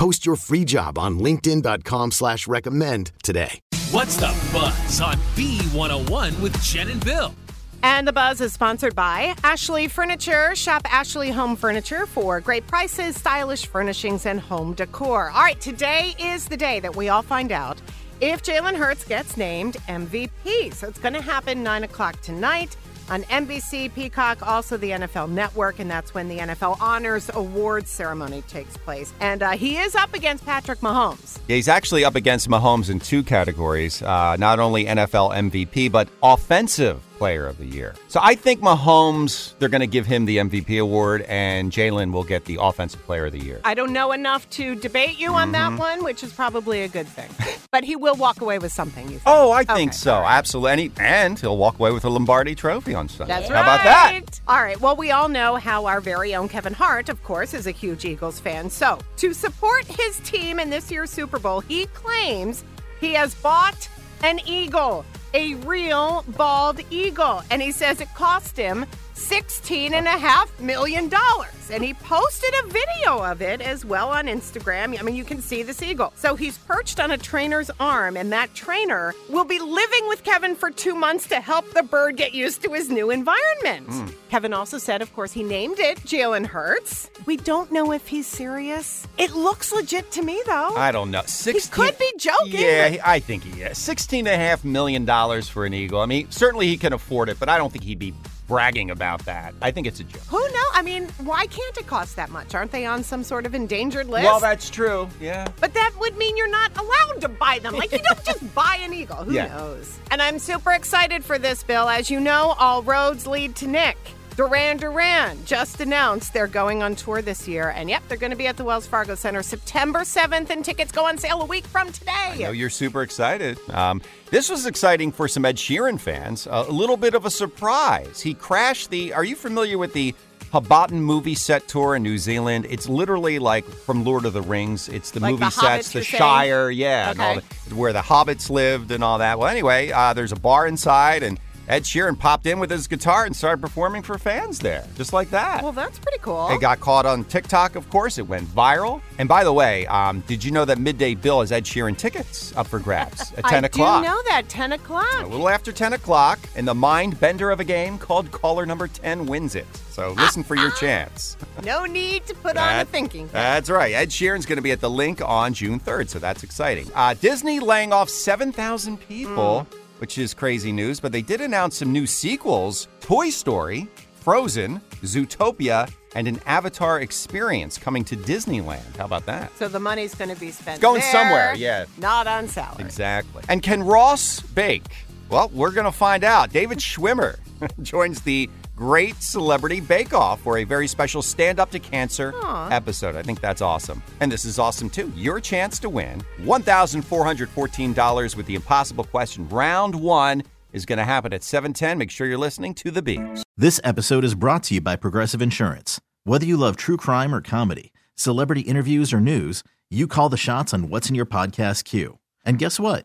Post your free job on linkedin.com slash recommend today. What's the buzz on B101 with Jen and Bill? And the buzz is sponsored by Ashley Furniture. Shop Ashley Home Furniture for great prices, stylish furnishings, and home decor. All right, today is the day that we all find out if Jalen Hurts gets named MVP. So it's going to happen 9 o'clock tonight on NBC, Peacock, also the NFL Network, and that's when the NFL Honors Awards ceremony takes place. And uh, he is up against Patrick Mahomes. Yeah, he's actually up against Mahomes in two categories uh, not only NFL MVP, but offensive player of the year. So I think Mahomes, they're going to give him the MVP award, and Jalen will get the offensive player of the year. I don't know enough to debate you on that mm-hmm. one, which is probably a good thing. but he will walk away with something, you think? Oh, I think Okay, so. right. Absolutely. And, he- and he'll walk away with a Lombardi trophy on Sunday. That's How right. about that? All right. Well, we all know how our very own Kevin Hart, of course, is a huge Eagles fan. So, to support his team in this year's Super Bowl, he claims he has bought an eagle, a real bald eagle. And he says it cost him $16.5 million. And he posted a video of it as well on Instagram. I mean, you can see the eagle. So he's perched on a trainer's arm, and that trainer will be living with Kevin for two months to help the bird get used to his new environment. Hmm. Kevin also said, of course, he named it Jalen Hurts. We don't know if he's serious. It looks legit to me, though. I don't know. 16, could be joking. Yeah, I think he is. $16.5 million for an Eagle. I mean, certainly he can afford it, but I don't think he'd be bragging about that. I think it's a joke. Who knows? I mean, why can't it cost that much? Aren't they on some sort of endangered list? Well, that's true. Yeah. But that would mean you're not allowed to buy them. Like, you don't just buy an eagle. Who Yeah. knows? And I'm super excited for this, Bill. As you know, all roads lead to Nick. Duran Duran just announced they're going on tour this year. And yep, they're going to be at the Wells Fargo Center September 7th, and tickets go on sale a week from today. I know you're super excited. Um, this was exciting for some Ed Sheeran fans. a little bit of a surprise. He crashed the. Are you familiar with the Hobbiton movie set tour in New Zealand? It's literally like from Lord of the Rings. It's the Like movie the sets, the you're saying? Shire, yeah, and all Okay. the, where the hobbits lived and all that. Well, anyway, uh, there's a bar inside, and Ed Sheeran popped in with his guitar and started performing for fans there, just like that. Well, that's pretty cool. It got caught on TikTok, of course. It went viral. And by the way, um, did you know that Midday Bill has Ed Sheeran tickets up for grabs at 10 I o'clock? do know that. 10 o'clock. A little after 10 o'clock, and the mind bender of a game called caller number 10 wins it. So listen for your chance. No need to put on a thinking cap. That's right. Ed Sheeran's going to be at the Linc on June 3rd, so that's exciting. Uh, Disney laying off 7,000 people, Hmm. Which is crazy news, but they did announce some new sequels Toy Story, Frozen, Zootopia, and an Avatar experience coming to Disneyland. How about that? So the money's going to be spent going there, somewhere, yeah. Not on salary. Exactly. And can Ross bake? Well, we're going to find out. David Schwimmer joins the Great Celebrity Bake Off for a very special Stand Up to Cancer episode. I think that's awesome. And this is awesome too. Your chance to win $1,414 with the impossible question. Round one is going to happen at 710. Make sure you're listening to the beats. This episode is brought to you by Progressive Insurance. Whether you love true crime or comedy, celebrity interviews or news, you call the shots on what's in your podcast queue. And guess what?